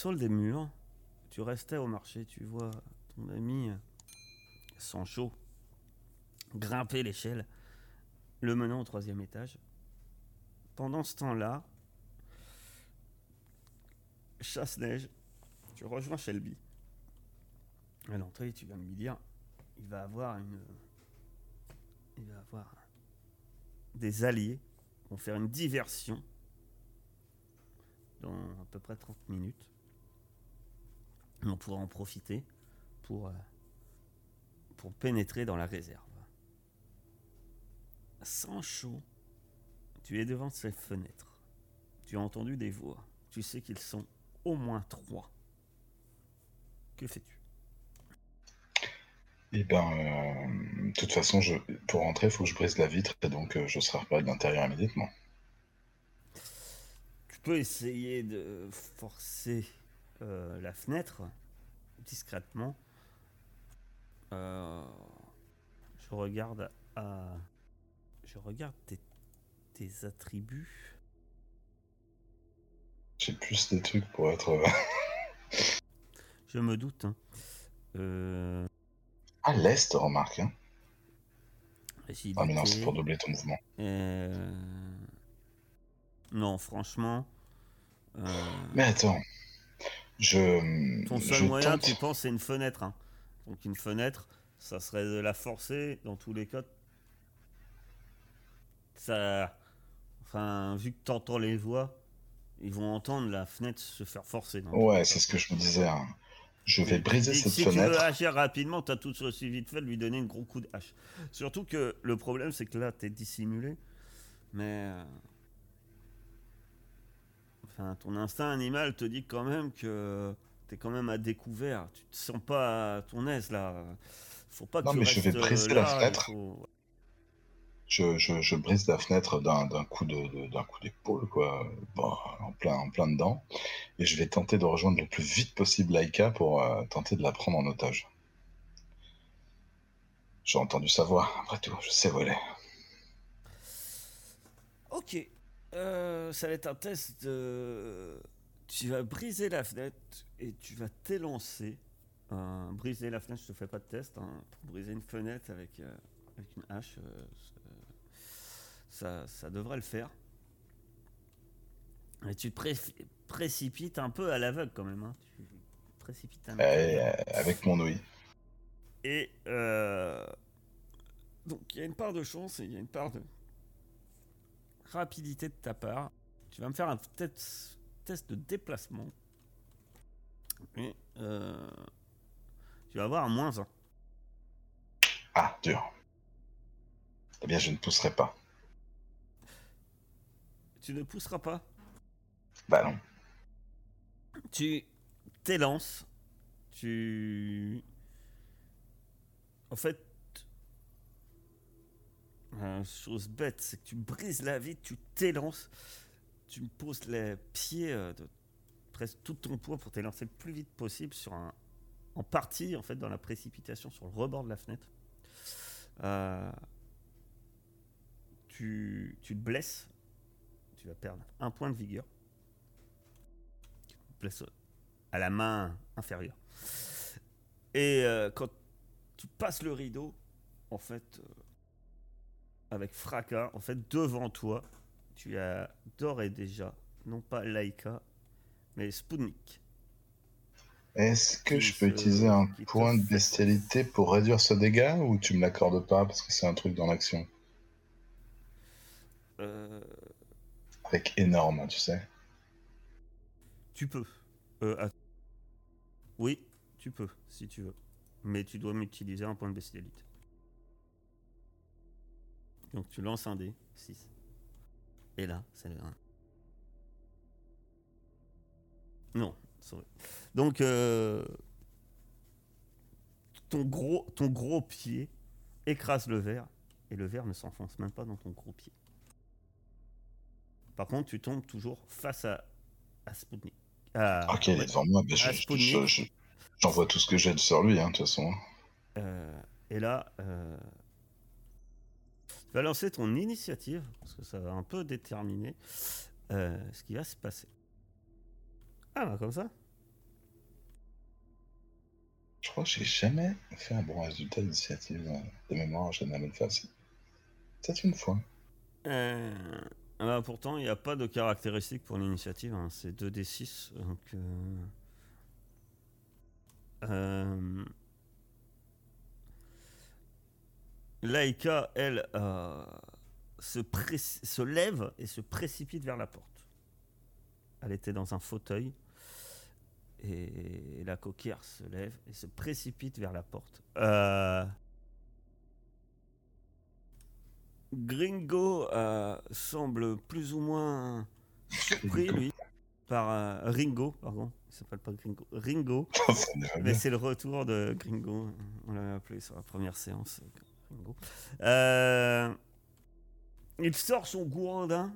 sol des murs, tu restais au marché, tu vois ton ami Sancho grimper l'échelle, le menant au troisième étage. Pendant ce temps-là, chasse-neige, tu rejoins Shelby. À l'entrée, tu viens de lui dire, il va avoir une. Il va avoir des alliés vont faire une diversion dans à peu près 30 minutes. On pourra en profiter pour, euh, pour pénétrer dans la réserve. Sans chaud, tu es devant ces fenêtres. Tu as entendu des voix. Tu sais qu'ils sont au moins trois. Que fais-tu? Eh ben, euh, de toute façon, je, pour rentrer, il faut que je brise la vitre et donc euh, je serai pas de l'intérieur immédiatement. Tu peux essayer de forcer euh, la fenêtre discrètement. Euh, je regarde à. Je regarde tes, tes attributs. J'ai plus des trucs pour être. euh, Je me doute. hein. Euh, à l'est, remarque. Hein. Ah, mais non, c'est pour doubler ton mouvement. euh, Non, franchement. euh, Mais attends. Je. Ton seul je moyen, tente- tu penses, c'est une fenêtre. hein. Donc une fenêtre, ça serait de la forcer dans tous les cas. Ça, enfin, vu que t'entends les voix, ils vont entendre la fenêtre se faire forcer. Ouais, c'est ce que je me disais. hein. Je vais briser et cette si tu veux fenêtre. agir rapidement, t'as tout aussi vite fait de lui donner un gros coup de hache. Surtout que le problème, c'est que là, t'es dissimulé, mais. Enfin, ton instinct animal te dit quand même que t'es quand même à découvert. Tu te sens pas à ton aise là. Faut pas que Non, tu mais je vais briser euh, la fenêtre. faut- Je, je, je brise la fenêtre d'un coup de- d'un coup d'épaule, quoi. Bon, en plein, en plein dedans. Et je vais tenter de rejoindre le plus vite possible Laika pour euh, tenter de la prendre en otage. J'ai entendu sa voix, après tout, je sais où elle est. Ok. Euh, ça va être un test de. Tu vas briser la fenêtre et tu vas t'élancer. Euh, briser la fenêtre, je te fais pas de test. hein. Pour briser une fenêtre avec, euh, avec une hache, euh, ça, ça devrait le faire. Et tu te pré- précipites un peu à l'aveugle quand même. hein. Tu précipites un peu. Avec mon ouïe. Et donc il y a une part de chance et il y a une part de rapidité de ta part. Tu vas me faire un test, test de déplacement. Et euh, tu vas avoir un moins 1. Ah, dur. Eh bien, je ne pousserai pas. Tu ne pousseras pas? Bah non. Tu t'élances. Tu. En fait. Euh, chose bête, c'est que tu brises la vitre, tu t'élances, tu me poses les pieds euh, de presque tout ton poids pour t'élancer le plus vite possible sur un. En partie, en fait, dans la précipitation sur le rebord de la fenêtre. Euh, tu, tu te blesses. Tu vas perdre un point de vigueur. Tu te blesses à la main inférieure. Et euh, quand tu passes le rideau, en fait, avec fracas, en fait, devant toi, tu as d'ores et déjà, non pas Laika, mais Sputnik. Est-ce que je peux se- utiliser un point de bestialité pour réduire ce dégât ou tu me l'accordes pas parce que c'est un truc dans l'action Euh, Avec énorme, tu sais. tu peux. Euh, att- oui, tu peux, si tu veux. Mais tu dois m'utiliser un point de bestialité. Donc tu lances un dé, 6. Et là, c'est le 1. Non, sorry. Donc, euh, ton, gros, ton gros pied écrase le verre, et le verre ne s'enfonce même pas dans ton gros pied. Par contre, tu tombes toujours face à, à Sputnik. À- Ok, ouais. est devant moi. bah, je- Ah, je- je- je- J'envoie tout ce que j'ai sur lui, hein, de toute façon. Euh, et là, euh, tu vas lancer ton initiative, parce que ça va un peu déterminer euh, ce qui va se passer. Ah, bah comme ça. Je crois que j'ai jamais fait un bon résultat d'initiative euh, de mémoire, je ne le faire aussi. Peut-être une fois. Euh, ah bah, pourtant, il n'y a pas de caractéristique pour l'initiative. hein, C'est 2d6. Donc. euh, euh, Laïka, elle, euh, se, lève et se précipite vers la porte. Elle était dans un fauteuil. Et la coquille se lève et se précipite vers la porte. Euh, Gringo euh, semble plus ou moins surpris, lui, par euh, Ringo, pardon. Il s'appelle pas Gringo. Ringo. Va Mais c'est le retour de Gringo. On l'avait appelé sur la première séance. Euh, il sort son gourdin,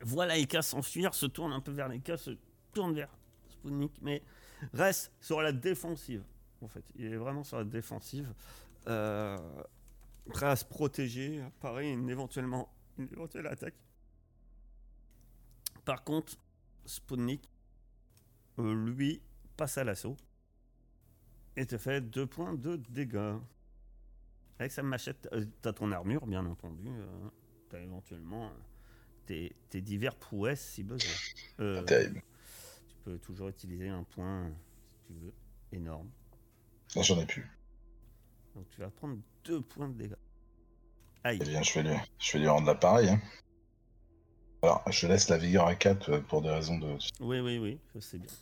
voit Laika s'enfuir, se tourne un peu vers Laika, se tourne vers Spoutnik, mais reste sur la défensive. En fait, il est vraiment sur la défensive, euh, prêt à se protéger, à parer une, éventuellement, une éventuelle attaque. Par contre, Spoutnik, euh, lui, passe à l'assaut et te fait deux points de dégâts. Avec sa machette, euh, t'as ton armure, bien entendu. euh, t'as éventuellement euh, tes, tes divers prouesses si besoin. Euh, tu peux toujours utiliser un point, si tu veux, énorme. Là, j'en ai plus. Donc tu vas prendre deux points de dégâts. Aïe. Eh bien, je vais lui, je vais lui rendre l'appareil. hein. Alors, je laisse la vigueur à 4 euh, pour des raisons de. Oui, oui, oui, je sais bien.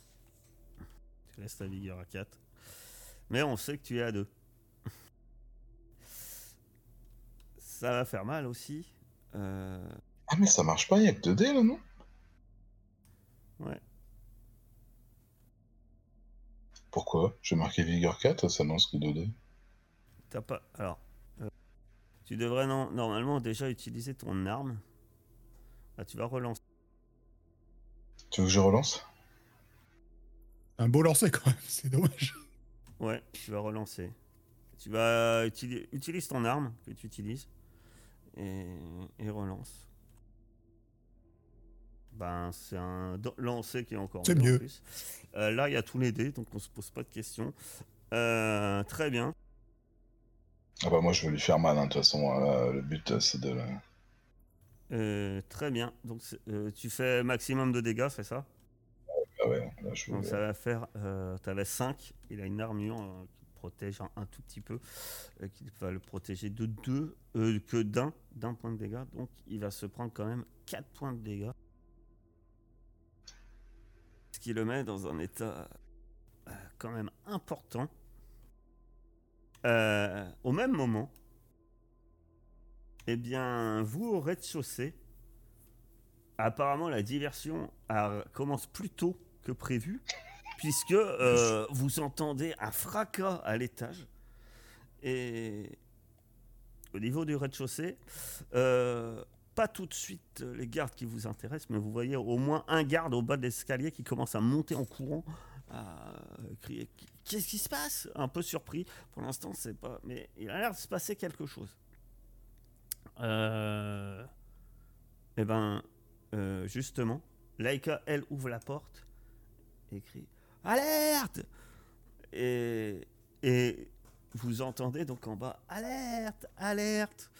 Tu laisses ta vigueur à 4. Mais on sait que tu es à 2. Ça va faire mal aussi. Euh, Ah, mais ça marche pas, il y a que 2 dés là, non? Ouais. Pourquoi? J'ai marqué vigueur 4, ça lance que 2 dés. T'as pas. Alors. euh, tu devrais non- normalement déjà utiliser ton arme. Ah, tu vas relancer. Tu veux que je relance? Un beau lancer quand même, c'est dommage. Ouais, tu vas relancer. Tu vas utiliser utilise ton arme que tu utilises et, et relance. Ben, c'est un lancer qui est encore mieux. plus. Euh, là, il y a tous les dés, donc on se pose pas de questions. Euh, très bien. Ah bah moi je veux lui faire mal, hein, de toute façon. euh, le but c'est de... Euh, très bien. Donc, euh, tu fais maximum de dégâts, c'est ça? Ah ouais, là, je. Donc, ça va faire. Euh, tu avais 5. Il a une armure euh, protège un, tout petit peu. euh, qui va le protéger de 2, que d'un, d'un point de dégâts. Donc, il va se prendre quand même 4 points de dégâts. Ce qui le met dans un état euh, quand même important. Euh, au même moment, eh bien, vous au rez-de-chaussée, apparemment la diversion a- commence plus tôt que prévu, puisque euh, vous entendez un fracas à l'étage. Et au niveau du rez-de-chaussée, euh, pas tout de suite les gardes qui vous intéressent, mais vous voyez au moins un garde au bas de l'escalier qui commence à monter en courant, à crier Qu'est-ce qui se passe? Un peu surpris. Pour l'instant, c'est pas. Mais il a l'air de se passer quelque chose. Euh... Eh ben, euh, justement, Laika, elle, ouvre la porte et crie Alerte et, vous entendez donc en bas Alerte Alerte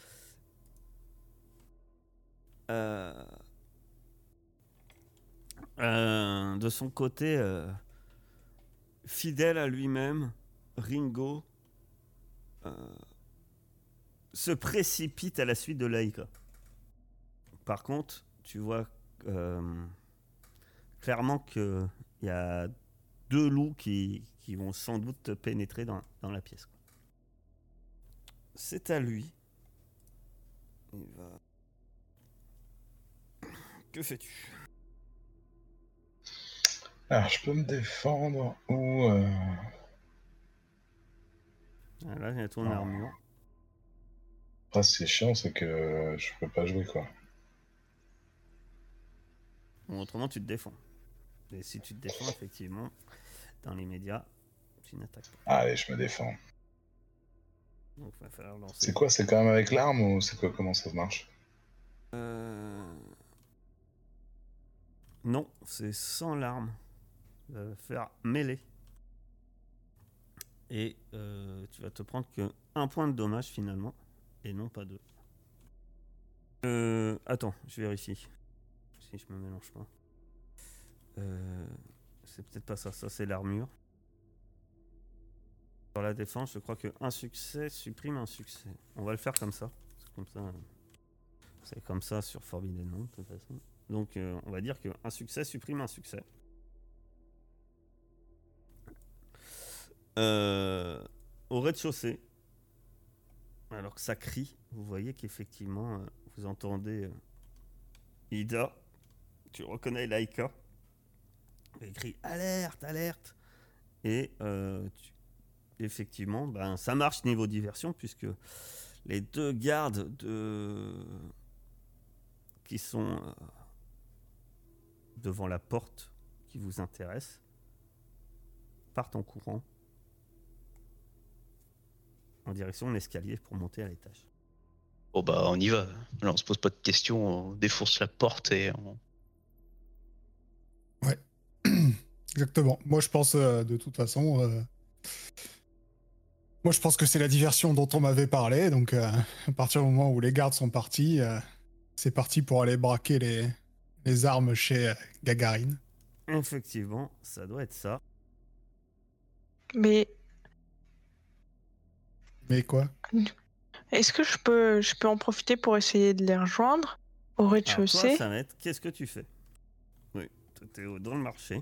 Euh, euh, De son côté, euh, fidèle à lui-même, Ringo se précipite à la suite de Laika. Par contre, tu vois clairement qu'il y a deux loups qui, qui vont sans doute pénétrer dans, dans la pièce. C'est à lui. Il va. Que fais-tu? Alors, je peux me défendre ou... euh, Ah, Là, il y a ton Ah. armure. Après, ce qui est chiant, c'est que je peux pas jouer, quoi. Bon, autrement, tu te défends. Et si tu te défends, effectivement, dans les médias, tu n'attaques pas. Allez, je me défends. Donc, va falloir lancer. C'est quoi C'est quand même avec l'arme ou c'est quoi Comment ça marche? Euh, Non, c'est sans l'arme. Faire mêler. Et euh, tu vas te prendre que un point de dommage finalement, et non pas deux. Euh, attends, je vérifie. Si je me mélange pas. Euh, c'est peut-être pas ça, ça c'est l'armure. Sur la défense, je crois que un succès supprime un succès. On va le faire comme ça. C'est comme ça. Sur Forbidden Land, de toute façon. Donc euh, on va dire qu'un succès supprime un succès. Euh, au rez-de-chaussée, alors que ça crie, vous voyez qu'effectivement, vous entendez Ida, tu reconnais Laika, crie alerte, alerte, et euh, tu- effectivement, ben, ça marche niveau diversion, puisque les deux gardes de... qui sont euh, devant la porte qui vous intéresse partent en courant en direction de l'escalier pour monter à l'étage. Bon bah on y va. Là on se pose pas de questions, on défonce la porte et on... Exactement. Moi, je pense, euh, de toute façon, euh, moi, je pense que c'est la diversion dont on m'avait parlé. Donc, euh, à partir du moment où les gardes sont partis, euh, c'est parti pour aller braquer les, les armes chez euh, Gagarine. Effectivement, ça doit être ça. Mais Mais quoi? est-ce que je peux, je peux en profiter pour essayer de les rejoindre? Au rez-de-chaussée? qu'est-ce que tu fais? Oui, tu es dans le marché.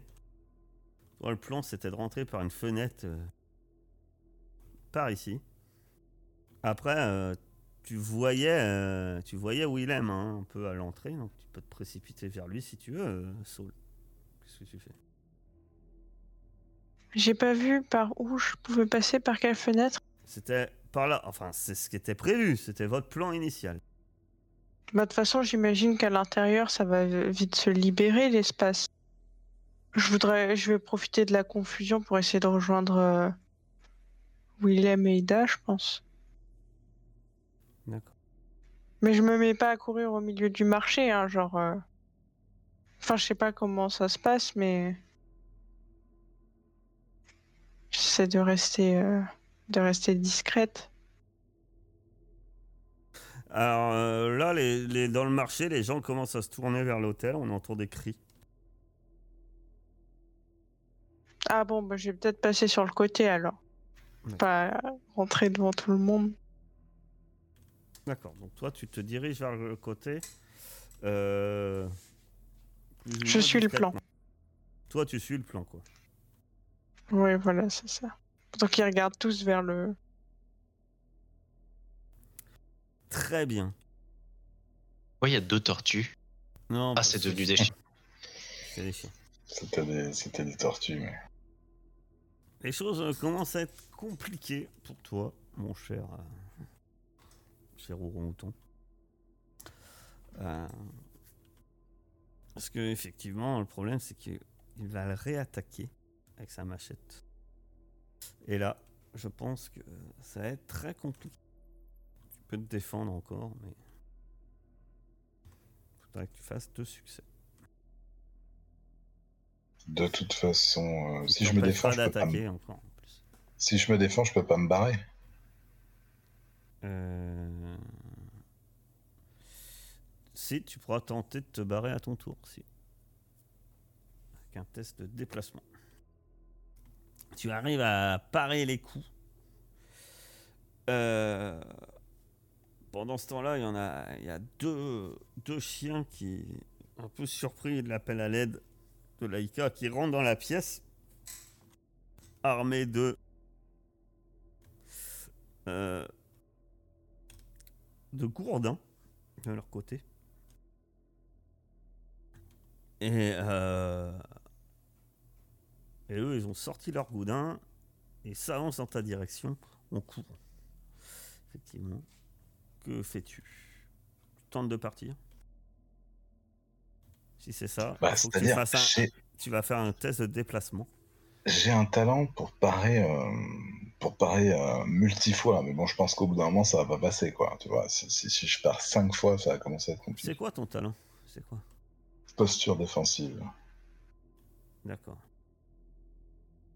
Le plan, c'était de rentrer par une fenêtre euh, par ici. Après, euh, tu voyais, euh, tu voyais Willem hein, un peu à l'entrée, donc tu peux te précipiter vers lui si tu veux, euh, Saul. Qu'est-ce que tu fais? J'ai pas vu par où je pouvais passer, par quelle fenêtre. C'était par là, enfin, c'est ce qui était prévu, c'était votre plan initial. Bah, de toute façon, j'imagine qu'à l'intérieur, ça va vite se libérer l'espace. Je voudrais, je vais profiter de la confusion pour essayer de rejoindre euh, Willem et Ida, je pense. D'accord. Mais je me mets pas à courir au milieu du marché, hein, genre. euh, Enfin, je sais pas comment ça se passe, mais j'essaie de rester, euh, de rester discrète. Alors euh, là, les, les- dans le marché, les gens commencent à se tourner vers l'hôtel, on entend des cris. Ah bon, bah, je vais peut-être passer sur le côté alors. Pas rentrer devant tout le monde. D'accord, donc toi tu te diriges vers le côté. euh, Je suis le plan. Toi tu suis le plan quoi. Oui, voilà, c'est ça. Donc ils regardent tous vers le. Très bien. Ouais, il y a deux tortues. Non, Ah c'est devenu des chiens. C'est des chiens. C'était des, c'était des tortues, mais. Les choses euh, commencent à être compliquées pour toi, mon cher, euh, cher. Euh, parce que effectivement, le problème c'est qu'il va le réattaquer avec sa machette. Et là, je pense que ça va être très compliqué. Tu peux te défendre encore, mais il faudrait que tu fasses deux succès. De toute façon, euh, si je me défends, je peux pas me... en plus. Si je me défends, je peux pas me barrer. Euh... Si, tu pourras tenter de te barrer à ton tour, si. Avec un test de déplacement. Tu arrives à parer les coups. Euh, Pendant ce temps-là, il y en a, il y a deux, deux chiens qui, un peu surpris de l'appel à l'aide de Laïka, qui rentrent dans la pièce, armés de euh, de gourdins de leur côté. Et, euh, et eux, ils ont sorti leur gourdin et s'avancent dans ta direction en courant. Effectivement. Que fais-tu? Tu tentes de partir? Si c'est ça, Bah, faut que tu, un- vas faire un test de déplacement. j'ai un talent pour parer, euh, pour parer euh, multifois, mais bon, je pense qu'au bout d'un moment, ça va pas passer, quoi. Tu vois, si, si- si je pars cinq fois, ça va commencer à être compliqué. C'est quoi ton talent? C'est quoi? Posture défensive. D'accord.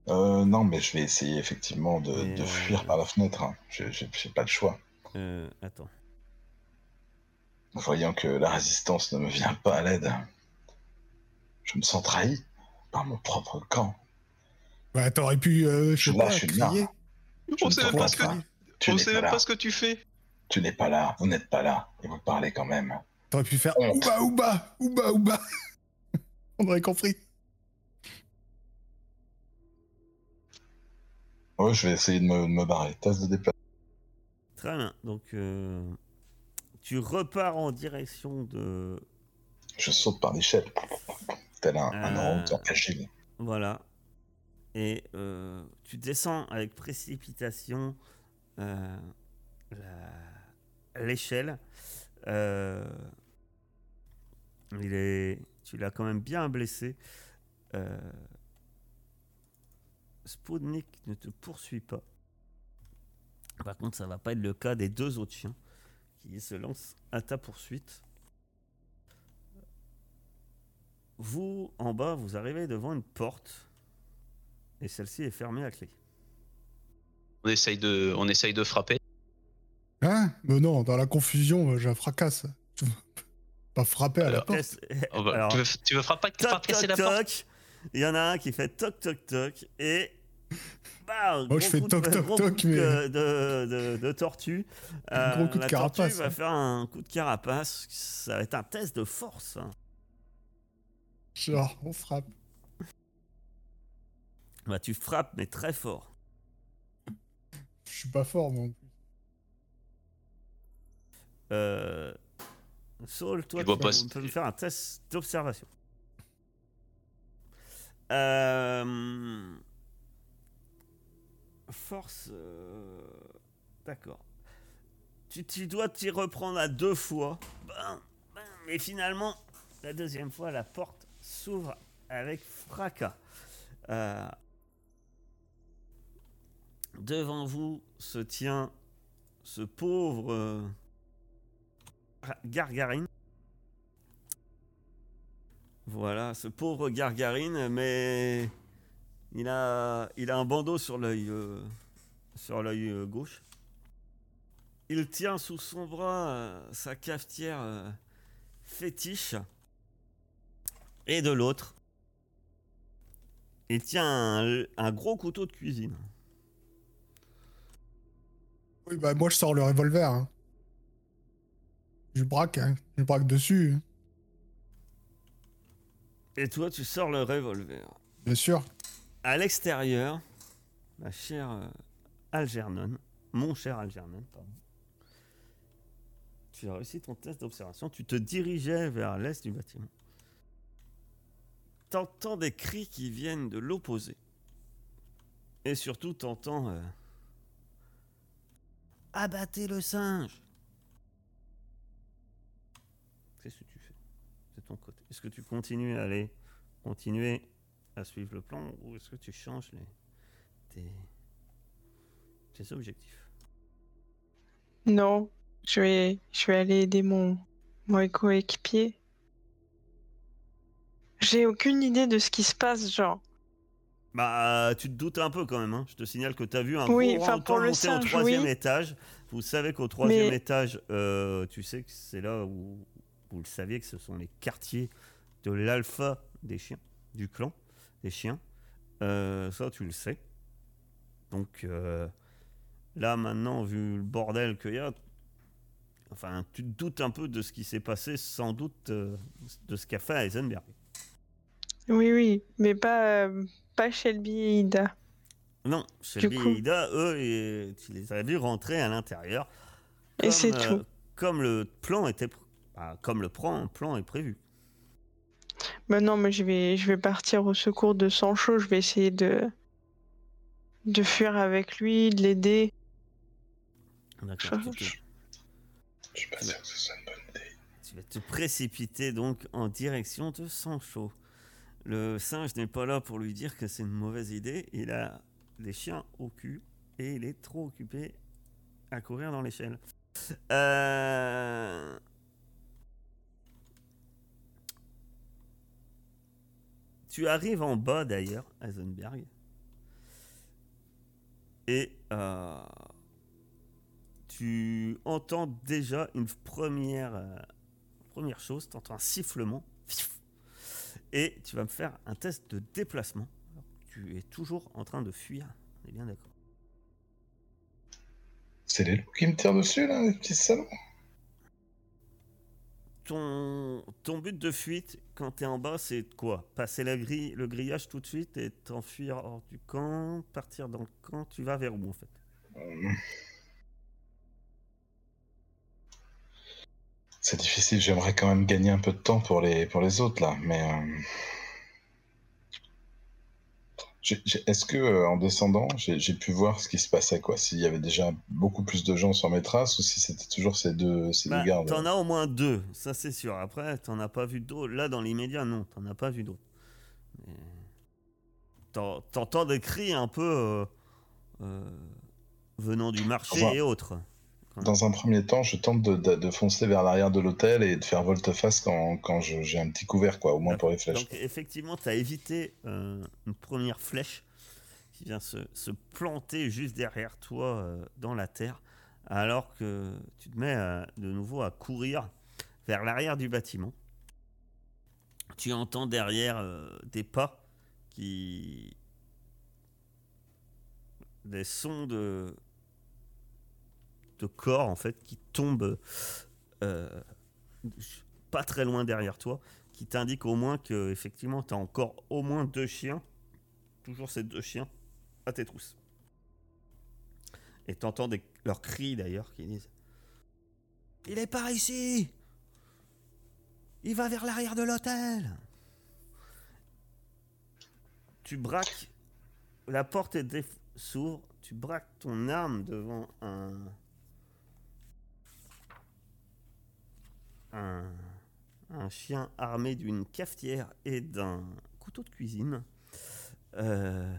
Euh, non, mais je vais essayer effectivement de, euh, fuir par la fenêtre. hein. J'ai pas de choix. Euh, attends. Voyant que la résistance ne me vient pas à l'aide, je me sens trahi par mon propre camp. Bah, t'aurais pu, euh, je Je sais pas, crier. arme. Je On ne sait même pas ce que. Tu on n'es sait pas même là. pas ce que tu fais. Tu n'es pas là. Vous n'êtes pas là. Et vous parlez quand même. T'aurais pu faire Honte. Ouba, Ouba, Ouba, Ouba. On aurait compris. Ouais, je vais essayer de me, de me barrer. Tasse de déplacement. Très bien. Donc, euh, tu repars en direction de. Je saute par l'échelle. Tel un, un Euh. agile. Voilà. Et euh, tu descends avec précipitation euh, l'échelle. Il est, tu l'as quand même bien blessé. Spoutnik ne te poursuit pas. Par contre, ça va pas être le cas des deux autres chiens qui se lancent à ta poursuite. Vous, en bas, vous arrivez devant une porte. Et celle-ci est fermée à clé. On essaye de, on essaye de frapper. Hein? Mais non, dans la confusion, euh, j'ai un fracasse. Pas frapper à la porte? Oh, bah, Alors, tu, veux, tu veux frapper, toc, frapasser toc, la porte. Il y en a un qui fait toc, toc, toc. Et. Bah, Moi, je fais de- toc, toc, gros toc, coup mais- de, de- de tortue. Euh, Gros coup de la carapace, tortue va faire un coup de carapace. Ça va être un test de force. hein. Genre, on frappe. Bah, tu frappes, mais très fort. Je suis pas fort, moi. Euh... Saul, toi, tu peux- me faire un test d'observation. Euh... Force. euh, D'accord. Tu, tu dois t'y reprendre à deux fois. Ben, ben, mais finalement, la deuxième fois, la porte s'ouvre avec fracas. Euh, Devant vous se tient ce pauvre euh, Gargarine. Voilà, ce pauvre Gargarine, mais il a, il a un bandeau sur l'œil euh, sur l'œil gauche. Il tient sous son bras sa cafetière fétiche. Et de l'autre, il tient un, un gros couteau de cuisine. Oui, bah, moi, je sors le revolver. hein. Je braque, hein. Je braque dessus, hein. Et toi, tu sors le revolver. bien sûr. À l'extérieur, ma chère euh, Algernon, mon cher Algernon, pardon. Tu as réussi ton test d'observation. Tu te dirigeais vers l'est du bâtiment. T'entends des cris qui viennent de l'opposé. Et surtout, t'entends. euh, Abattez le singe Qu'est-ce que tu fais de ton côté? Est-ce que tu continues à aller continuer à suivre le plan ou est-ce que tu changes les, tes, tes objectifs? Non, je vais, je vais aller aider mon, mon coéquipier. J'ai aucune idée de ce qui se passe, genre. Bah, tu te doutes un peu quand même. hein. Je te signale que tu as vu un Oui, gros pour le monter au singe, troisième oui. étage. Vous savez qu'au troisième Mais- étage, euh, tu sais que c'est là où vous le saviez que ce sont les quartiers de l'alpha des chiens, du clan des chiens. Euh, ça, tu le sais. Donc euh, là, maintenant, vu le bordel qu'il y a, enfin, tu te doutes un peu de ce qui s'est passé, sans doute euh, de ce qu'a fait Heisenberg. Oui, oui, mais pas, euh, pas Shelby et Ida. Non, Shelby coup- et Ida, eux, et- tu les as vus rentrer à l'intérieur. Et comme, c'est euh, tout. Comme le plan était, pr- bah, comme le plan, plan est prévu. Bah non, mais je vais, je vais partir au secours de Sancho. Je vais essayer de, de fuir avec lui, de l'aider. D'accord. Je- Tu, te- Je suis pas sûr que ce soit une bonne idée. tu vas te précipiter donc en direction de Sancho. Le singe n'est pas là pour lui dire que c'est une mauvaise idée. Il a les chiens au cul et il est trop occupé à courir dans l'échelle. Euh... Tu arrives en bas d'ailleurs, Heisenberg. Et euh, tu entends déjà une première, euh, première chose, tu entends un sifflement. Et tu vas me faire un test de déplacement. Alors, tu es toujours en train de fuir, on est bien d'accord. C'est les loups qui me tirent dessus, là, les petits salauds. Ton, ton but de fuite quand tu es en bas, c'est quoi? Passer la grille, le grillage tout de suite et t'enfuir hors du camp, partir dans le camp, tu vas vers où en fait? Euh, C'est difficile, j'aimerais quand même gagner un peu de temps pour les, pour les autres, là, mais... euh, Est-ce que euh, en descendant, j'ai pu voir ce qui se passait, quoi? S'il y avait déjà beaucoup plus de gens sur mes traces ou si c'était toujours ces deux, ces Bah, deux gardes? T'en as au moins deux, ça c'est sûr. Après, t'en as pas vu d'autres. Là, dans l'immédiat, non, t'en as pas vu d'autres. Mais t'en- T'entends des cris un peu euh, venant du marché et autres. Dans un premier temps, je tente de, de- de foncer vers l'arrière de l'hôtel et de faire volte-face quand, quand j'ai un petit couvert, quoi, au moins pour les flèches. Donc effectivement, tu as évité euh, une première flèche qui vient se, se planter juste derrière toi euh, dans la terre, alors que tu te mets euh, de nouveau à courir vers l'arrière du bâtiment. Tu entends derrière des pas qui... des sons de de corps en fait qui tombent euh, pas très loin derrière toi qui t'indique au moins que effectivement tu as encore au moins deux chiens, toujours ces deux chiens, à tes trousses. Et tu entends leurs cris d'ailleurs qui disent Il est par ici Il va vers l'arrière de l'hôtel Tu braques, la porte s'ouvre, tu braques ton arme devant un. Un un chien armé d'une cafetière et d'un couteau de cuisine. Euh,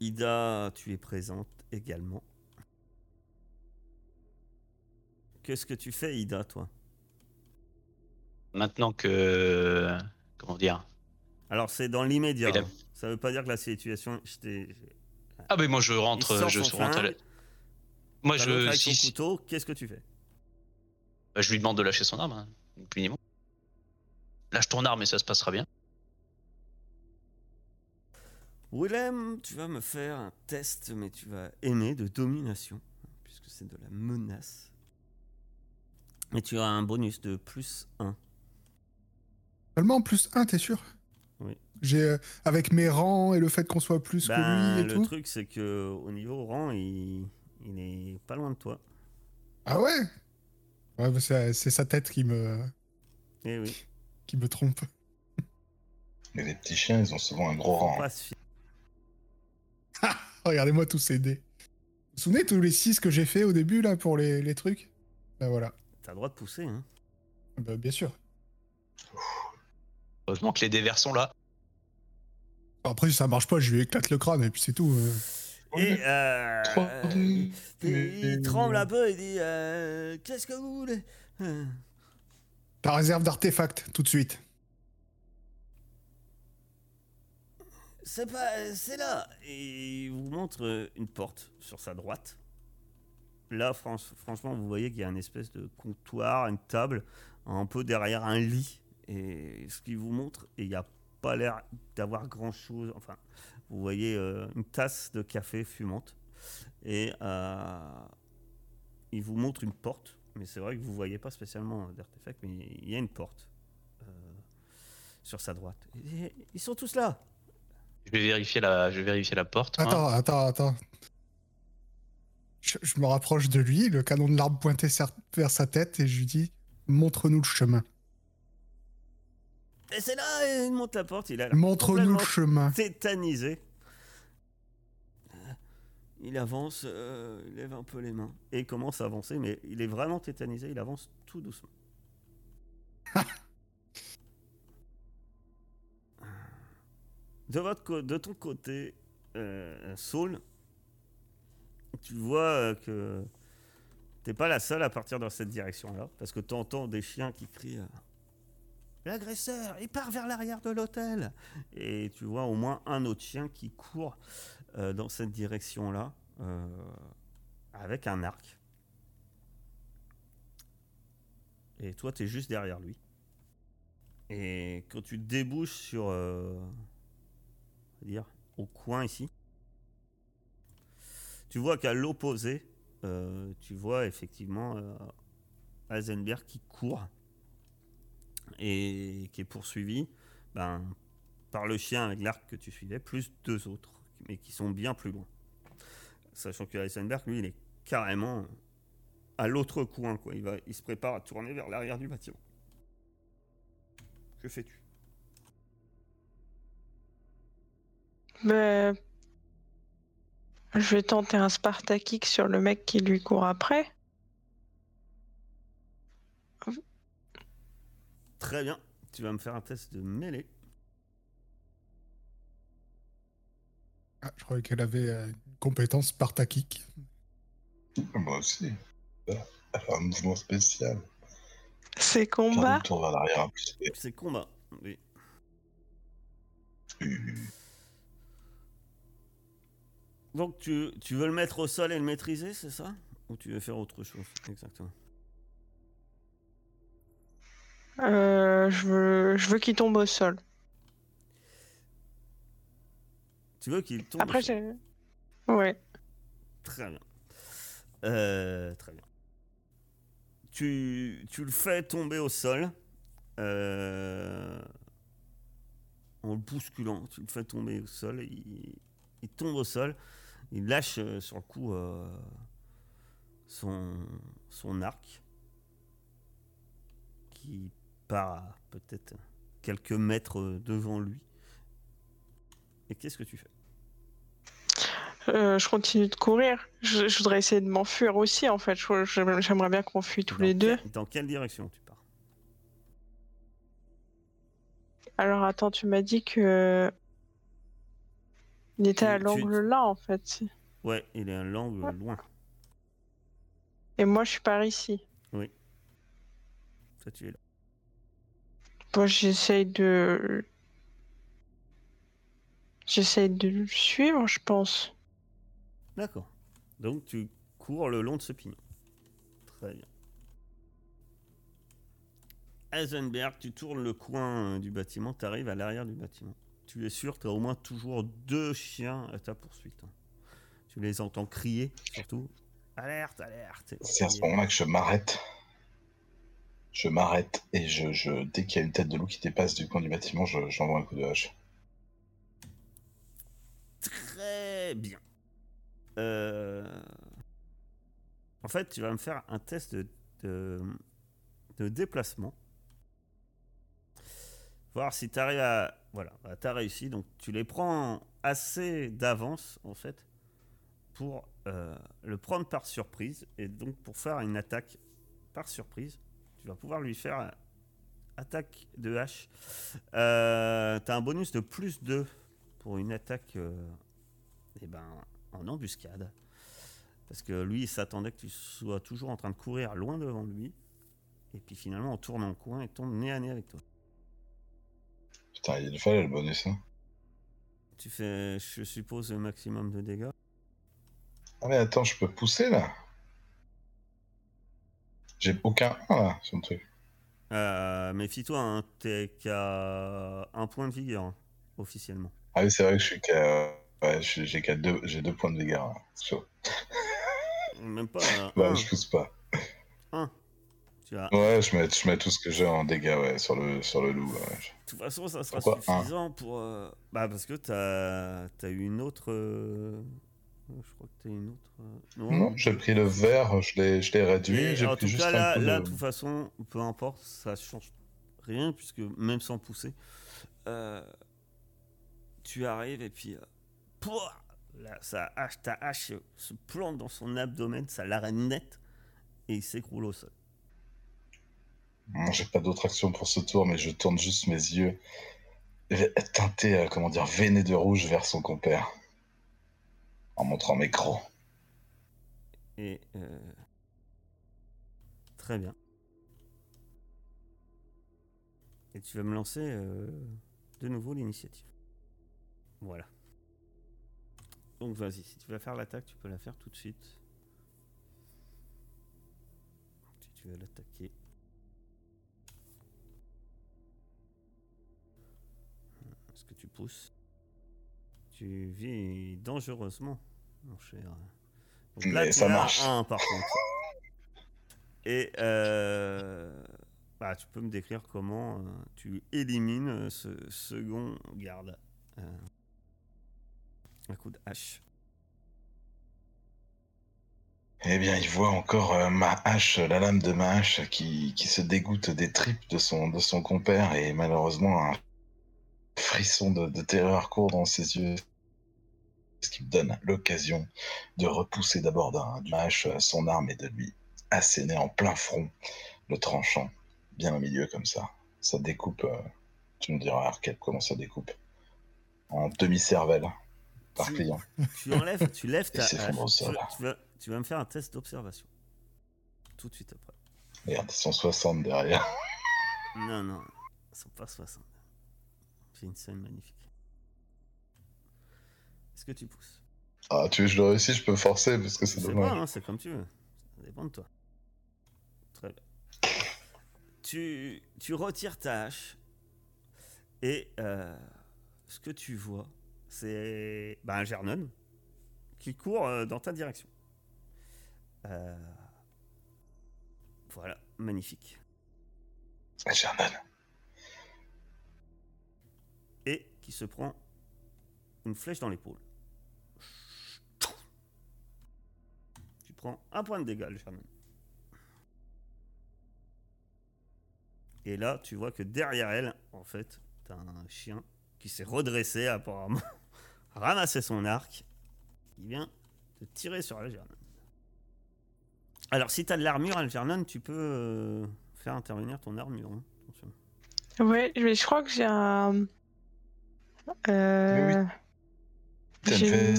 Ida, tu es présente également. Qu'est-ce que tu fais, Ida, toi? Maintenant que. Comment dire? Alors, c'est dans l'immédiat. Hein. Ça veut pas dire que la situation. Ah, ben moi je rentre. Je rentre à la- Moi t'as je. avec si- son si- couteau, qu'est-ce que tu fais? Bah, je lui demande de lâcher son arme, hein, ni plus ni moins. Lâche ton arme et ça se passera bien. Willem, tu vas me faire un test, mais tu vas aimer de domination, puisque c'est de la menace. Et tu as un bonus de plus 1. Seulement plus 1, t'es sûr? Oui. J'ai euh, avec mes rangs et le fait qu'on soit plus que Ben, lui et le tout. truc, c'est que au niveau rang, il, il est pas loin de toi. Ah ouais? Ouais, c'est sa tête qui me Eh oui, qui me trompe. Mais les petits chiens, ils ont souvent un gros rang. hein. fier. Regardez-moi tous ces dés. Vous vous souvenez tous les 6 que j'ai fait au début là pour les, les trucs? Bah voilà. T'as le droit de pousser, hein. Bah, bien sûr. Heureusement que les dévers sont là. Après si ça marche pas, je lui éclate le crâne et puis c'est tout. euh. Et euh, il, tremble un peu et dit euh, Qu'est-ce que vous voulez? Euh, Ta réserve d'artefacts tout de suite. C'est pas, c'est là. Et il vous montre euh, une porte sur sa droite. Là, fran- franchement, vous voyez qu'il y a une espèce de comptoir, une table, un peu derrière un lit. Et ce qu'il vous montre, et il n'y a pas l'air d'avoir grand chose. Enfin, vous voyez euh, une tasse de café fumante. Et euh, il vous montre une porte. Mais c'est vrai que vous voyez pas spécialement d'artefact, mais il y a une porte euh, sur sa droite. Et ils sont tous là. Je vais vérifier la, je vais vérifier la porte. moi. Attends, attends, attends. Je, je me rapproche de lui, le canon de l'arbre pointé vers sa tête et je lui dis montre-nous le chemin. Et c'est là, il monte la porte, il a Montre-nous le chemin. tétanisé. Euh, Il avance, euh, il lève un peu les mains et il commence à avancer, mais il est vraiment tétanisé, il avance tout doucement. de, votre de ton côté, euh, Saul, tu vois que t'es pas la seule à partir dans cette direction-là, parce que tu entends des chiens qui crient euh, L'agresseur, il part vers l'arrière de l'hôtel. Et tu vois au moins un autre chien qui court euh, dans cette direction-là, euh, avec un arc. Et toi, tu es juste derrière lui. Et quand tu débouches sur. euh, dire, au coin ici, tu vois qu'à l'opposé, tu vois effectivement Heisenberg qui court et qui est poursuivi ben, par le chien avec l'arc que tu suivais, plus deux autres, mais qui sont bien plus loin. Sachant que Heisenberg, lui, il est carrément à l'autre coin. Quoi. Il, va, il se prépare à tourner vers l'arrière du bâtiment. Que fais-tu? Ben, je vais tenter un Spartakik sur le mec qui lui court après. Très bien. Tu vas me faire un test de mêlée. Ah, je croyais qu'elle avait euh, une compétence spartakique. Moi aussi. Elle a un mouvement spécial. C'est combat. tour vers l'arrière. C'est combat. Oui. Donc tu, tu veux le mettre au sol et le maîtriser, c'est ça? Ou tu veux faire autre chose Exactement? Euh, je veux, je veux qu'il tombe au sol. Tu veux qu'il tombe au Après, sol. j'ai. Ouais. Très bien. Euh, très bien. Tu, tu le fais tomber au sol. euh, en le bousculant. Tu le fais tomber au sol. Il, il tombe au sol. Il lâche euh, sur le coup son, son arc. Qui part à peut-être quelques mètres devant lui. Et qu'est-ce que tu fais? Euh, je continue de courir. Je, je voudrais essayer de m'enfuir aussi, en fait. J'aimerais bien qu'on fuit tous Dans les deux. dans quelle direction tu pars? Alors, attends, tu m'as dit que. Il était à tu- l'angle là, en fait. Ouais, il est à l'angle Ouais. loin. Et moi, je suis par ici. Ça, tu es là. Bon, j'essaye de. J'essaye de le suivre, je pense. D'accord. Donc tu cours le long de ce pignon. Très bien. Heisenberg, tu tournes le coin euh, du bâtiment, tu arrives à l'arrière du bâtiment. Tu es sûr, tu as au moins toujours deux chiens à ta poursuite. hein. Tu les entends crier, surtout. Alerte, alerte. C'est à ce moment-là que je m'arrête. Je m'arrête et je, dès qu'il y a une tête de loup qui dépasse du coin du bâtiment, je- j'envoie un coup de hache. Très bien. Euh, En fait, tu vas me faire un test de, déplacement. Voir si tu arrives à. Voilà, tu as réussi. Donc, tu les prends assez d'avance, en fait, pour euh, le prendre par surprise. Et donc, pour faire une attaque par surprise, tu vas pouvoir lui faire attaque de hache. Euh, tu as un bonus de plus 2 pour une attaque. euh, eh ben, en embuscade. Parce que lui, il s'attendait que tu sois toujours en train de courir loin devant lui. Et puis finalement, on tourne en coin et tombe nez à nez avec toi. Putain, il fallait le bonus, hein. Tu fais, je suppose, le maximum de dégâts. Ah mais attends, je peux pousser là J'ai aucun 1 là sur le truc. Euh, Méfie-toi, hein, t'es qu'à un point de vigueur, hein, officiellement. Ah oui, c'est vrai que je suis qu'à. Ouais, j'ai qu'à deux, j'ai deux points de dégâts. hein. Chaud. Même pas euh, Bah, un, je pousse pas. un. Tu as... Ouais, je mets, je mets tout ce que j'ai en dégâts ouais, sur, le, sur le loup. ouais. De toute façon, ça sera Pourquoi un? suffisant pour... euh, Bah, parce que t'as as eu une autre... Je crois que t'as une autre... euh, Non, j'ai pris le vert, je l'ai, je l'ai réduit. J'ai pris juste cas, là, là, de toute façon, peu importe, ça change rien, puisque même sans pousser, euh, tu arrives et puis, euh, pouah, là, ça hache, ta hache se plante dans son abdomen, ça l'arrête net, et il s'écroule au sol. J'ai pas d'autre action pour ce tour, mais je tourne juste mes yeux teintés, comment dire, veinés de rouge vers son compère. En montrant mes crocs. Et euh, très bien. Et tu vas me lancer euh, de nouveau l'initiative. Voilà. Donc vas-y, si tu vas faire l'attaque, tu peux la faire tout de suite. Si tu veux l'attaquer. Est-ce que tu pousses? Tu vis dangereusement, mon cher. Donc là, Mais tu ça marche. un, par contre. Et euh, bah, tu peux me décrire comment euh, tu élimines euh, ce second garde euh, un coup de hache. Eh bien, il voit encore euh, ma hache, la lame de ma hache qui, qui se dégoûte des tripes de son, de son compère et malheureusement un frisson de, de terreur court dans ses yeux. Ce qui me donne l'occasion de repousser d'abord d'un de ma hache euh, son arme et de lui asséner en plein front le tranchant, bien au milieu comme ça. Ça découpe, euh, tu me diras Arcade comment ça découpe, en demi-cervelle par Tu- client. Tu enlèves, tu lèves Et ta hache. Tu, tu vas, tu vas me faire un test d'observation. Tout de suite après. Regarde, ils sont 60 derrière. Non, non, ils sont pas 60. C'est une scène magnifique. Est-ce que tu pousses? Ah, tu veux que je le réussisse, je peux forcer parce que c'est dommage. pas, hein, c'est comme tu veux. Ça dépend de toi. Très bien. Tu, tu retires ta hache et euh, ce que tu vois, c'est bah, un Gernon qui court euh, dans ta direction. Euh, voilà, magnifique. Sherman, Et qui se prend une flèche dans l'épaule. Tu prends un point de dégâts, Gernon. Et là, tu vois que derrière elle, en fait, t'as un chien qui s'est redressé apparemment, ramassé son arc, qui vient te tirer sur Algernon. Alors, si t'as de l'armure, Algernon, tu peux euh, faire intervenir ton armure. hein. Attention. Ouais, mais je crois que j'ai un. Euh... Fait-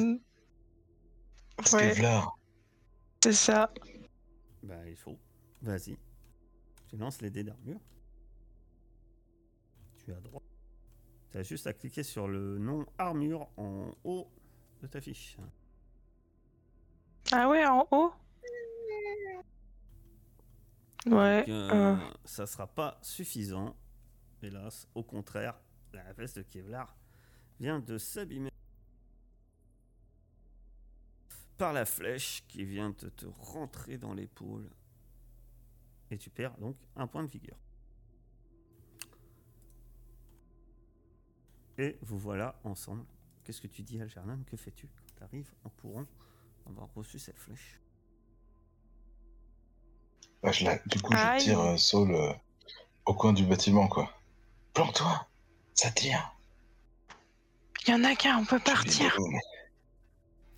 Ouais, c'est ça. Bah, il faut. Vas-y. Tu lances les dés d'armure. Tu as droit. Tu as juste à cliquer sur le nom armure en haut de ta fiche. Ah ouais, en haut? Ouais. Donc, euh, euh, Ça sera pas suffisant. Hélas, au contraire, la veste de Kevlar vient de s'abîmer par la flèche qui vient de te rentrer dans l'épaule. Et tu perds donc un point de vigueur. Et vous voilà ensemble. Qu'est-ce que tu dis, Algernon? Que fais-tu? Quand tu arrives en courant avoir reçu cette flèche bah, je la- du coup, Aïe. je tire euh, Saul euh, au coin du bâtiment, quoi. Planque-toi, ça tire. Il y en a qu'un, on peut partir. mais-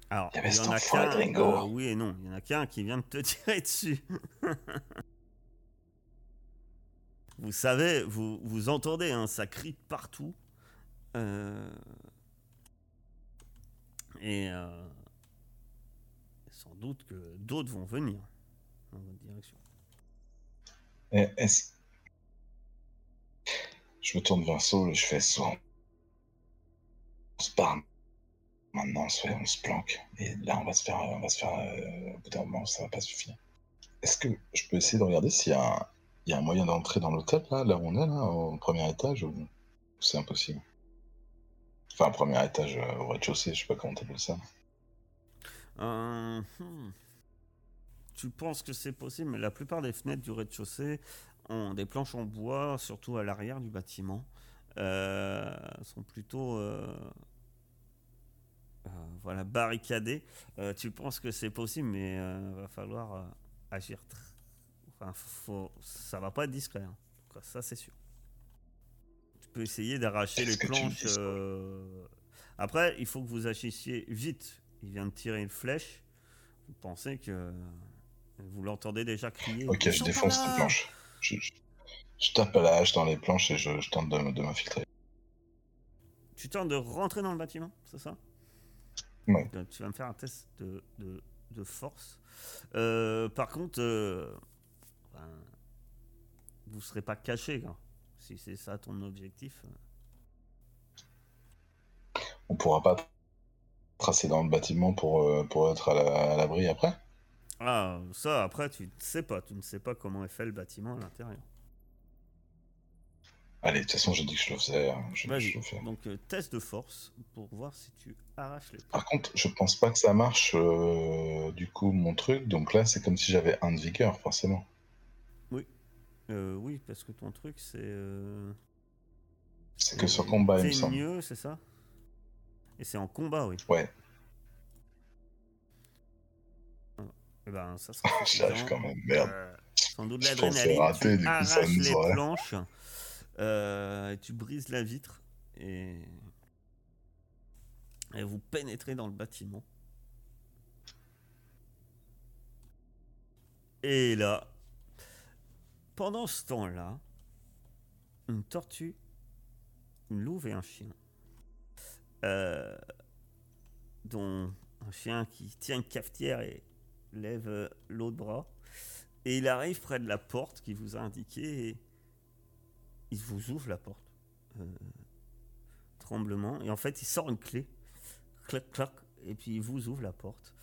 Alors, Il y avait il y en a qu'un. euh, oui et non. Il y en a qu'un qui vient de te tirer dessus. vous savez, vous, vous entendez, hein, ça crie partout. Euh, Et euh, sans doute que d'autres vont venir dans votre direction. Eh, est-ce- Je me tourne vers Saul et je fais Saul. Se parle. Maintenant, on se, planque. Et là, on va se faire. On va se faire euh, au bout d'un moment, ça va pas suffire. Est-ce que je peux essayer de regarder s'il y a un, moyen d'entrer dans l'hôtel, là, où on est, là, au premier étage, ou c'est impossible? Enfin, premier étage euh, au rez-de-chaussée, je sais pas comment t'appelles ça. Euh, hmm. Tu penses que c'est possible, mais la plupart des fenêtres du rez-de-chaussée ont des planches en bois, surtout à l'arrière du bâtiment. Sont plutôt voilà, barricadées. Euh, tu penses que c'est possible, mais il va falloir euh, agir. tr- Enfin, faut... ça va pas être discret. hein. Cas, ça, c'est sûr. Tu peux essayer d'arracher les planches. euh, Après, il faut que vous agissiez vite. Il vient de tirer une flèche. Vous pensez que. Vous l'entendez déjà crier? Ok, je défonce les planches. Je, je- je tape à la hache dans les planches et je, je tente de, de m'infiltrer. Tu tentes de rentrer dans le bâtiment, c'est ça? Ouais. Donc, tu vas me faire un test de, de- de force. Euh, par contre, euh, ben, vous ne serez pas caché. hein. Si c'est ça ton objectif. On pourra pas tracer dans le bâtiment pour, euh, pour être à la- à l'abri après? Ah, ça, après, tu ne sais pas. Tu ne sais pas comment est fait le bâtiment à l'intérieur. Allez, de toute façon, j'ai dit que je le faisais. hein, je le fais. Donc, euh, test de force pour voir si tu arraches les Par contre, je pense pas que ça marche euh, du coup mon truc. Donc là, c'est comme si j'avais un de vigueur, forcément. Euh, oui, parce que ton truc, c'est. euh, C'est que sur combat, il me c'est semble. mieux, c'est ça? Et c'est en combat, oui. Ouais, Eh ben, ça sera j'y arrive suffisant. quand même. Merde. Sans doute l'adrénaline. tu du coup, ça les planches, euh, tu brises la vitre et... vous pénétrez dans le bâtiment. Et là, pendant ce temps-là, une tortue, une louve et un chien, euh, dont un chien qui tient une cafetière et lève l'autre bras, et il arrive près de la porte qui vous a indiqué il vous ouvre la porte. Euh, tremblement. Et en fait, il sort une clé. Clac, clac. Et puis il vous ouvre la porte.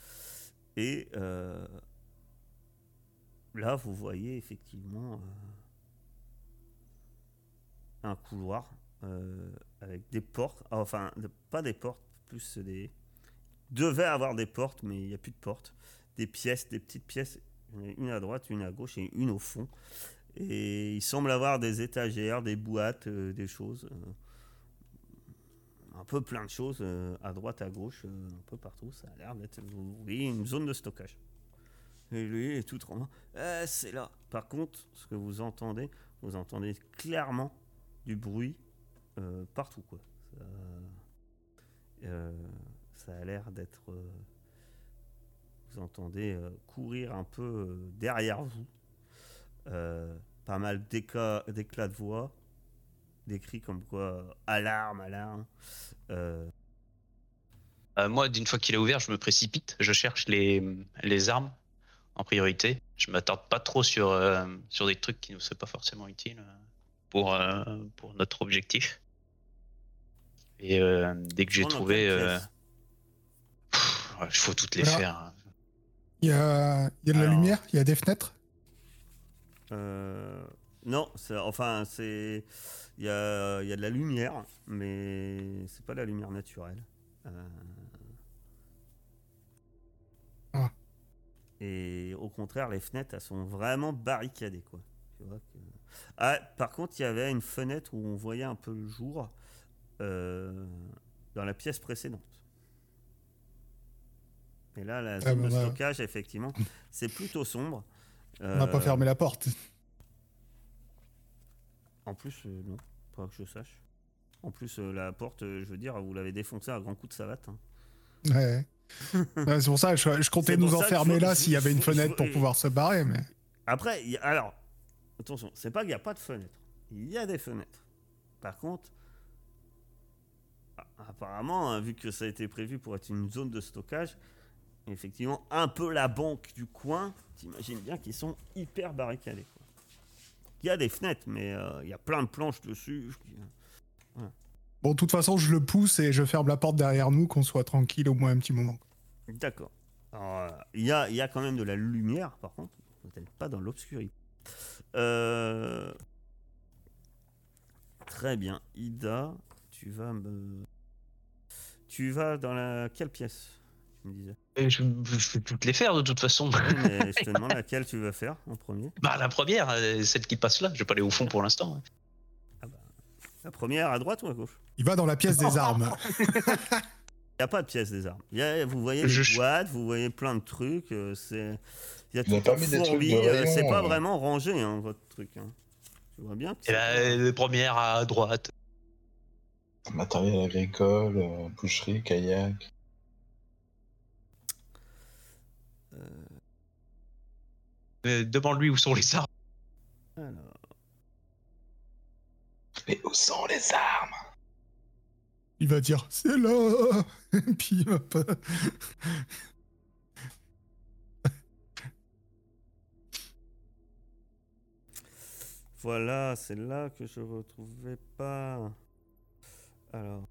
Et euh, là, vous voyez effectivement euh, un couloir avec des portes. Ah, Enfin, pas des portes, plus des. Devait avoir des portes, mais il n'y a plus de portes. Des pièces, des petites pièces. Il Une à droite, une à gauche et une au fond. Et il semble avoir des étagères, des boîtes, euh, des choses. euh, un peu plein de choses euh, à droite, à gauche, un peu partout. Ça a l'air d'être oui, une zone de stockage. Et lui est tout tremblant. C'est là. Par contre, ce que vous entendez, vous entendez clairement du bruit partout. Ça, a l'air d'être. vous entendez courir un peu derrière vous. Euh, pas mal d'éclats d'éclats de voix, des cris comme quoi euh, alarme, alarme. Euh, Euh, moi, d'une fois qu'il a ouvert, je me précipite. Je cherche les, les armes en priorité. Je m'attarde pas trop sur, euh, sur des trucs qui ne seraient pas forcément utiles pour, euh, pour notre objectif. Et euh, dès que j'ai trouvé, euh, il faut toutes les Alors- faire. Il y a, il y a de la Alors- lumière, il y a des fenêtres. Euh, non, enfin, c'est. Il y a, y a de la lumière, mais c'est pas de la lumière naturelle. Euh, Ah. Et au contraire, les fenêtres, elles sont vraiment barricadées, quoi. Tu vois que- Ah, par contre, il y avait une fenêtre où on voyait un peu le jour euh, dans la pièce précédente. Et là, la zone bah, de bah. stockage, effectivement, c'est plutôt sombre. On n'a pas Euh, fermé la porte. En plus, euh, non, pas que je sache. En plus, euh, la porte, euh, je veux dire, vous l'avez défoncée à grand coup de savate. hein. Ouais. Ouais, c'est pour ça, je, je comptais nous enfermer là il s'il y avait une fenêtre pour pouvoir se barrer, mais. Après, il y a- alors, attention, c'est pas qu'il n'y a pas de fenêtre. Il y a des fenêtres. Par contre, apparemment, hein, vu que ça a été prévu pour être une zone de stockage, effectivement, un peu la banque du coin, t'imagines bien qu'ils sont hyper barricadés. quoi. Il y a des fenêtres, mais euh, il y a plein de planches dessus. Bon, de toute façon, je le pousse et je ferme la porte derrière nous, qu'on soit tranquille au moins un petit moment. D'accord. Euh, Il y, a, il y a quand même de la lumière, par contre. Peut-être pas dans l'obscurité. Euh, Très bien. Ida, tu vas me. Tu vas dans la. Quelle pièce Tu me disais? Je, je vais toutes les faire de toute façon. Mais je te demande laquelle tu veux faire en premier? bah, la première, euh, celle qui passe là. Je vais pas aller au fond pour l'instant. hein. La première à droite ou à gauche? Il va dans la pièce des armes. Il n'y a pas de pièce des armes. Il y a- vous voyez Je- des boîtes, vous voyez plein de trucs. euh, c'est. Il y a tout un fourbi, euh, C'est pas vraiment rangé, hein, votre truc. hein. Tu vois bien que Et c'est la, la première à droite. Matériel agricole, boucherie, kayak. Euh, Demande-lui où sont les armes. Alors. Mais où sont les armes? Il va dire c'est là. Puis hop. Voilà, c'est là que je retrouvais pas. Alors,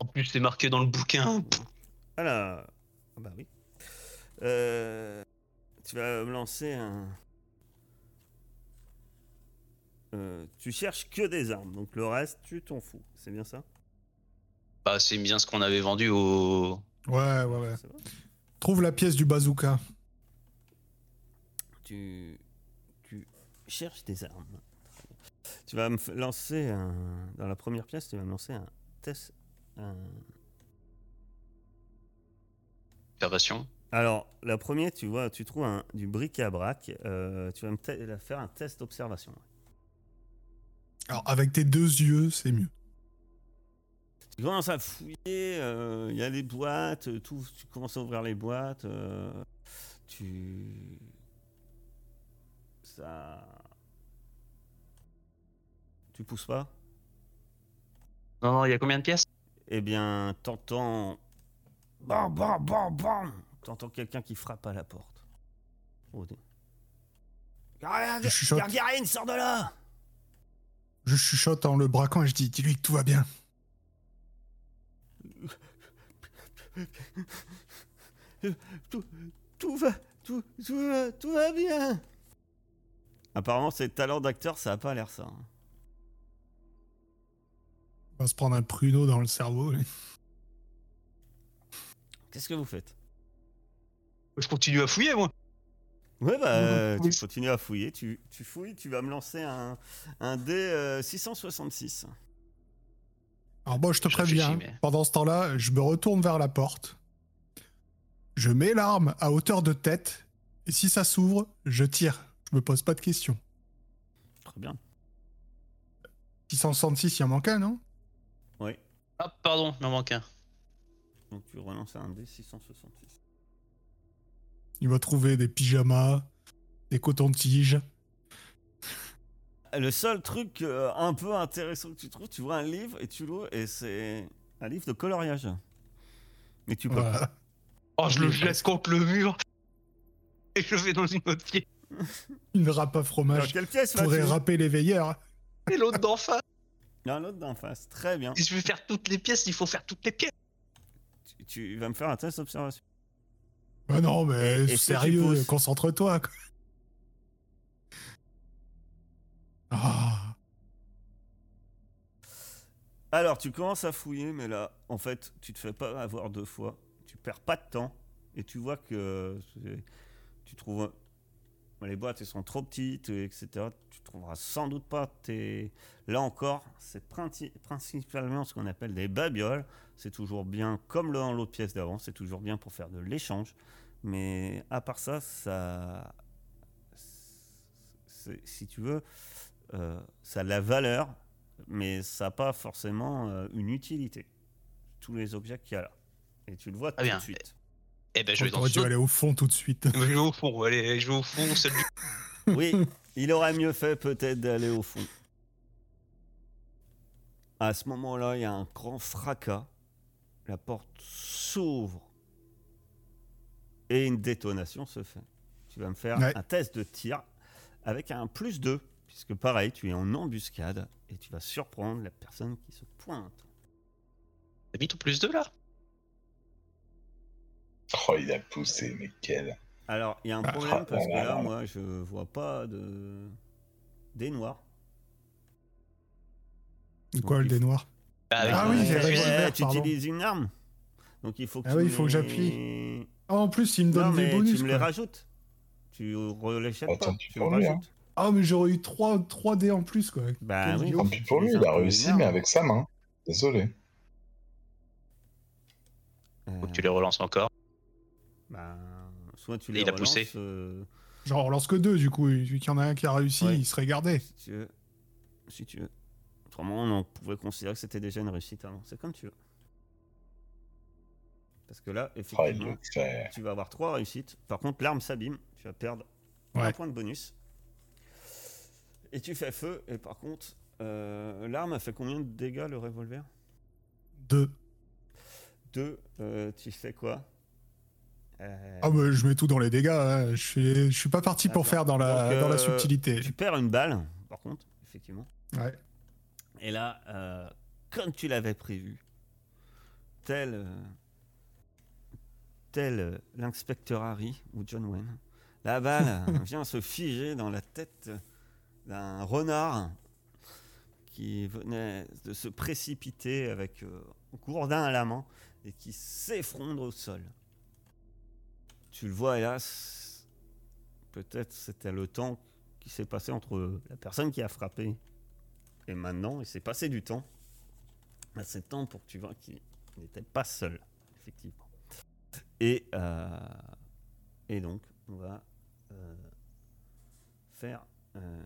En plus, c'est marqué dans le bouquin. alors, ah bah oui. Euh, tu vas me lancer un. Euh, tu cherches que des armes, donc le reste, tu t'en fous. C'est bien ça? Bah, c'est bien ce qu'on avait vendu au. Ouais, ouais, ouais. Trouve la pièce du bazooka. tu, tu cherches des armes. Tu vas me lancer un. Dans la première pièce, tu vas me lancer un test. un- Observation. Alors, la première, tu vois, tu trouves un, du bric-à-brac. euh, tu vas me faire un test d'observation. Alors, avec tes deux yeux, c'est mieux. Tu commences à fouiller, euh, il y a des boîtes, euh, tout, tu commences à ouvrir les boîtes, euh, tu... Ça... Tu pousses pas? Non, non, il y a combien de pièces? Eh bien, t'entends... Bam, bam, bam, bam T'entends quelqu'un qui frappe à la porte. Oh, Je chuchote. Gargarine, sors de là Je chuchote en le braquant et je dis dis-lui que tout va bien. tout, tout va, tout, tout va, tout va bien. Apparemment, ses talents d'acteur, ça a pas l'air ça. hein. On va se prendre un pruneau dans le cerveau. Qu'est-ce que vous faites? Je continue à fouiller, moi. Ouais, bah, euh, Oui. tu continues à fouiller. Tu, tu fouilles, tu vas me lancer un, un dé euh, 666. Alors bon, je te Je préviens, mais- pendant ce temps-là, je me retourne vers la porte. Je mets l'arme à hauteur de tête. Et si ça s'ouvre, je tire. Je me pose pas de questions. Très bien. 666, il en manque un, non? Oui. Ah, pardon, il m'en manque un. Donc tu relances un dé 666. Il va trouver des pyjamas, des cotons-tiges. Le seul truc euh, un peu intéressant que tu trouves, tu vois un livre et tu l'ouvres et c'est un livre de coloriage. Mais tu peux pas. Voilà. Oh, je le jette contre le mur. Et je vais dans une autre pièce. Une râpe à Dans fromage quelle pièce pourrait râper les veilleurs. Et l'autre d'en face. Dans l'autre d'en face. Très bien. Si je veux faire toutes les pièces, il faut faire toutes les pièces. Tu, tu vas me faire un test d'observation. Ah non, mais Et- sérieux, concentre-toi. Ah, Alors, tu commences à fouiller, mais là, en fait, tu te fais pas avoir deux fois. Tu perds pas de temps. Et tu vois que tu trouves. Les boîtes, elles sont trop petites, etc. Tu trouveras sans doute pas tes. Là encore, c'est princi- principalement ce qu'on appelle des babioles. C'est toujours bien, comme dans l'autre pièce d'avant, c'est toujours bien pour faire de l'échange. Mais à part ça, ça. Si tu veux, euh, ça a de la valeur, mais ça n'a pas forcément euh, une utilité. Tous les objets qu'il y a là. Et tu le vois tout bien. de suite. Eh ben, je vais dans autre. aller au fond tout de suite. Je vais au fond, allez, je vais au fond. Oui, il aurait mieux fait peut-être d'aller au fond. À ce moment-là, il y a un grand fracas. La porte s'ouvre. Et une détonation se fait. Tu vas me faire Ouais. un test de tir avec un plus 2. Puisque pareil, tu es en embuscade et tu vas surprendre la personne qui se pointe. T'as mis ton plus 2 là? Oh, il a poussé, mais quel. Alors, il y a un Ah, problème parce que là, là. moi, je vois pas de. des noirs. Quoi, le dé noir Avec Ah oui, Euh, Tu utilises une arme. Donc il faut que Ah tu oui, il faut que j'appuie. Ah, en plus, il me Non, donne des bonus. tu me les rajoutes. Tu Attends, pas. tu lui, rajoutes. Ah, mais j'aurais eu 3, 3 dés en plus, quoi. Bah oui. Tant pis pour lui, il a réussi, mais avec sa main. Désolé. Euh, Faut que tu les relances encore. bah, soit tu les il a relances, poussé. euh, Genre, on lance que deux, du coup. Vu qu'il y en a un qui a réussi, Ouais. il serait gardé. si tu veux. Si tu veux. Autrement, on pouvait considérer que c'était déjà une réussite avant. C'est comme tu veux. Parce que là, Oh, effectivement, tu vas avoir trois réussites. Par contre, l'arme s'abîme. Tu vas perdre un point de bonus. Et tu fais feu. Et par contre, euh, l'arme a fait combien de dégâts le revolver? 2. Deux. euh, tu fais quoi? Euh, Ah bah, je mets tout dans les dégâts. hein. Je suis, je suis pas parti pour faire dans la, Donc, dans la euh, subtilité. Tu perds une balle, par contre, effectivement. Ouais. Et là, euh, comme tu l'avais prévu, tel, euh, tel euh, l'inspecteur Harry ou John Wayne, la balle vient se figer dans la tête d'un renard qui venait de se précipiter avec un gourdin à la main et qui s'effondre au sol. Tu le vois, hélas, peut-être c'était le temps qui s'est passé entre la personne qui a frappé et maintenant, il s'est passé du temps. Là, C'est temps pour que tu vois qu'il n'était pas seul, effectivement. Et, euh, et donc, on va euh, faire euh,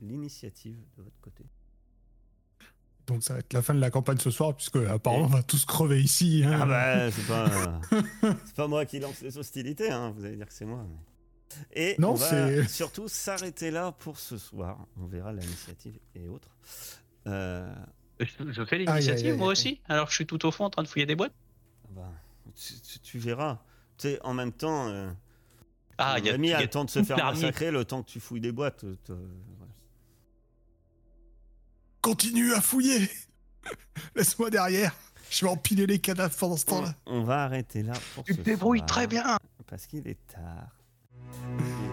l'initiative de votre côté. Donc ça va être la fin de la campagne ce soir, puisque apparemment on va tous crever ici. hein. Ah bah, c'est pas, pas moi qui lance les hostilités, hein, vous allez dire que c'est moi. mais- Et Non, on va surtout s'arrêter là pour ce soir. On verra l'initiative et autres. Euh, Je, je fais l'initiative moi aïe. aussi, alors que je suis tout au fond en train de fouiller des boîtes. bah, tu, tu- tu verras. Tu sais, en même temps, euh, Ah, il y a, a le temps de se faire massacrer le temps que tu fouilles des boîtes. euh. Continue à fouiller Laisse-moi derrière Je vais empiler les cadavres pendant ce temps-là. on va arrêter là pour Tu te débrouilles très bien. Parce qu'il est tard. mm